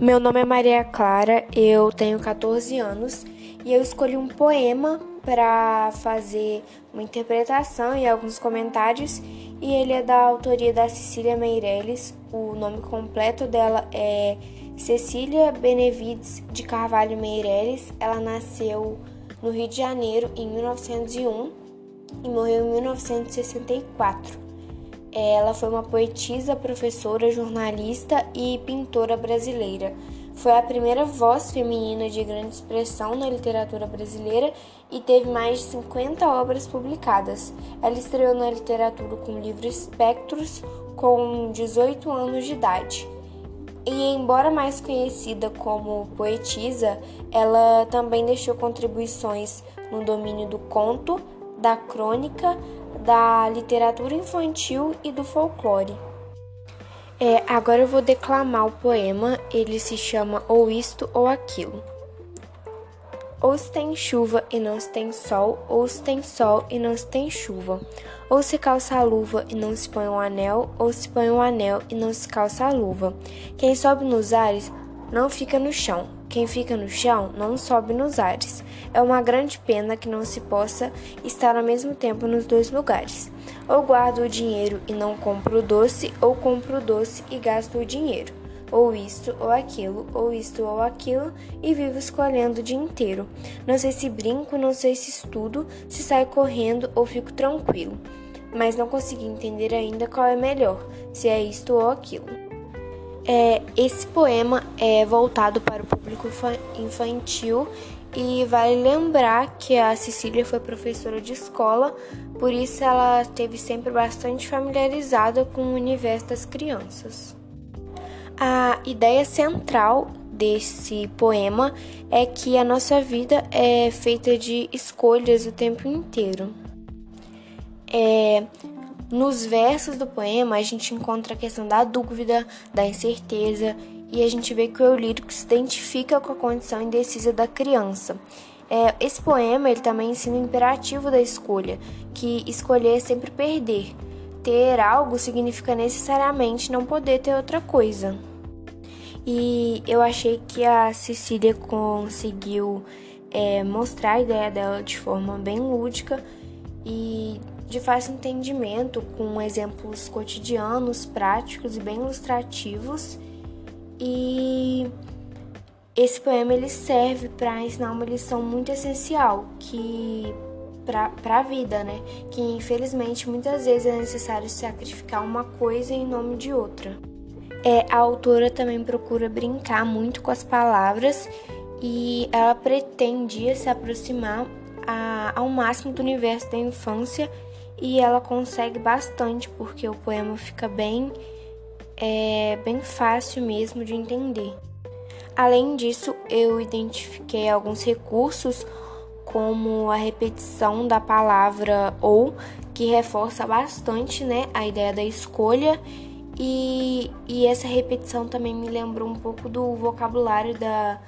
Meu nome é Maria Clara, eu tenho 14 anos e eu escolhi um poema para fazer uma interpretação e alguns comentários, e ele é da autoria da Cecília Meirelles. O nome completo dela é Cecília Benevides de Carvalho Meirelles. Ela nasceu no Rio de Janeiro em 1901 e morreu em 1964. Ela foi uma poetisa, professora, jornalista e pintora brasileira. Foi a primeira voz feminina de grande expressão na literatura brasileira e teve mais de 50 obras publicadas. Ela estreou na literatura com o livro Espectros com 18 anos de idade. E embora mais conhecida como poetisa, ela também deixou contribuições no domínio do conto, da crônica, da literatura infantil e do folclore. É, agora eu vou declamar o poema, ele se chama Ou Isto ou Aquilo. Ou se tem chuva e não se tem sol, ou se tem sol e não se tem chuva. Ou se calça a luva e não se põe um anel, ou se põe um anel e não se calça a luva. Quem sobe nos ares não fica no chão. Quem fica no chão não sobe nos ares. É uma grande pena que não se possa estar ao mesmo tempo nos dois lugares. Ou guardo o dinheiro e não compro o doce, ou compro o doce e gasto o dinheiro. Ou isto ou aquilo, ou isto ou aquilo, e vivo escolhendo o dia inteiro. Não sei se brinco, não sei se estudo, se saio correndo ou fico tranquilo. Mas não consegui entender ainda qual é melhor, se é isto ou aquilo. É, esse poema é voltado para o público infantil e vale lembrar que a Cecília foi professora de escola, por isso ela esteve sempre bastante familiarizada com o universo das crianças. A ideia central desse poema é que a nossa vida é feita de escolhas o tempo inteiro. É, nos versos do poema, a gente encontra a questão da dúvida, da incerteza, e a gente vê que o eu lírico se identifica com a condição indecisa da criança. É, esse poema ele também ensina o imperativo da escolha, que escolher é sempre perder. Ter algo significa necessariamente não poder ter outra coisa. E eu achei que a Cecília conseguiu é, mostrar a ideia dela de forma bem lúdica e de fácil entendimento, com exemplos cotidianos, práticos e bem ilustrativos. E esse poema ele serve para ensinar uma lição muito essencial que para a vida, né? Que infelizmente muitas vezes é necessário sacrificar uma coisa em nome de outra. É, a autora também procura brincar muito com as palavras e ela pretendia se aproximar a, ao máximo do universo da infância e ela consegue bastante porque o poema fica bem é bem fácil mesmo de entender. Além disso, eu identifiquei alguns recursos como a repetição da palavra ou que reforça bastante, né, a ideia da escolha e, e essa repetição também me lembrou um pouco do vocabulário da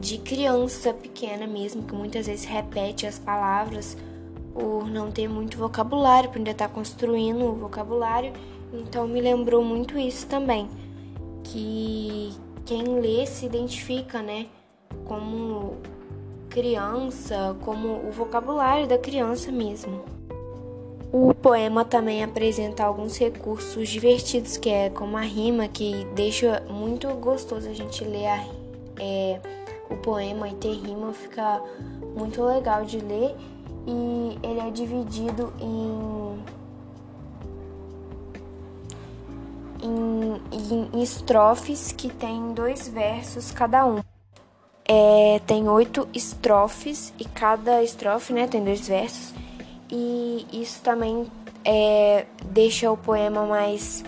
de criança pequena mesmo, que muitas vezes repete as palavras por não ter muito vocabulário, por ainda estar tá construindo o vocabulário. Então me lembrou muito isso também, que quem lê se identifica, né, como criança, como o vocabulário da criança mesmo. O poema também apresenta alguns recursos divertidos, que é como a rima, que deixa muito gostoso a gente ler a, é, o poema e ter rima, fica muito legal de ler e ele é dividido em, em, em estrofes que tem dois versos cada um. É, tem oito estrofes e cada estrofe né, tem dois versos. E isso também é, deixa o poema mais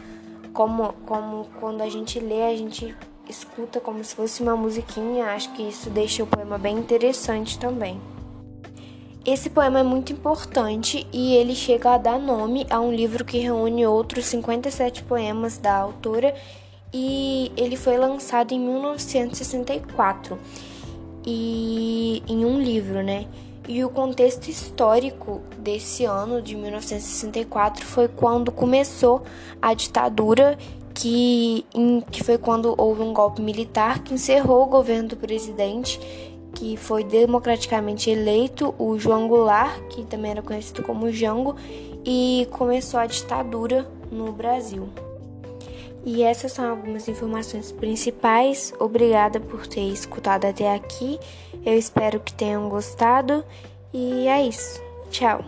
como, como quando a gente lê a gente escuta como se fosse uma musiquinha. Acho que isso deixa o poema bem interessante também esse poema é muito importante e ele chega a dar nome a um livro que reúne outros 57 poemas da autora e ele foi lançado em 1964 e em um livro, né? E o contexto histórico desse ano de 1964 foi quando começou a ditadura que, em, que foi quando houve um golpe militar que encerrou o governo do presidente, que foi democraticamente eleito, o João Goulart, que também era conhecido como Jango, e começou a ditadura no Brasil. E essas são algumas informações principais. Obrigada por ter escutado até aqui. Eu espero que tenham gostado. E é isso. Tchau.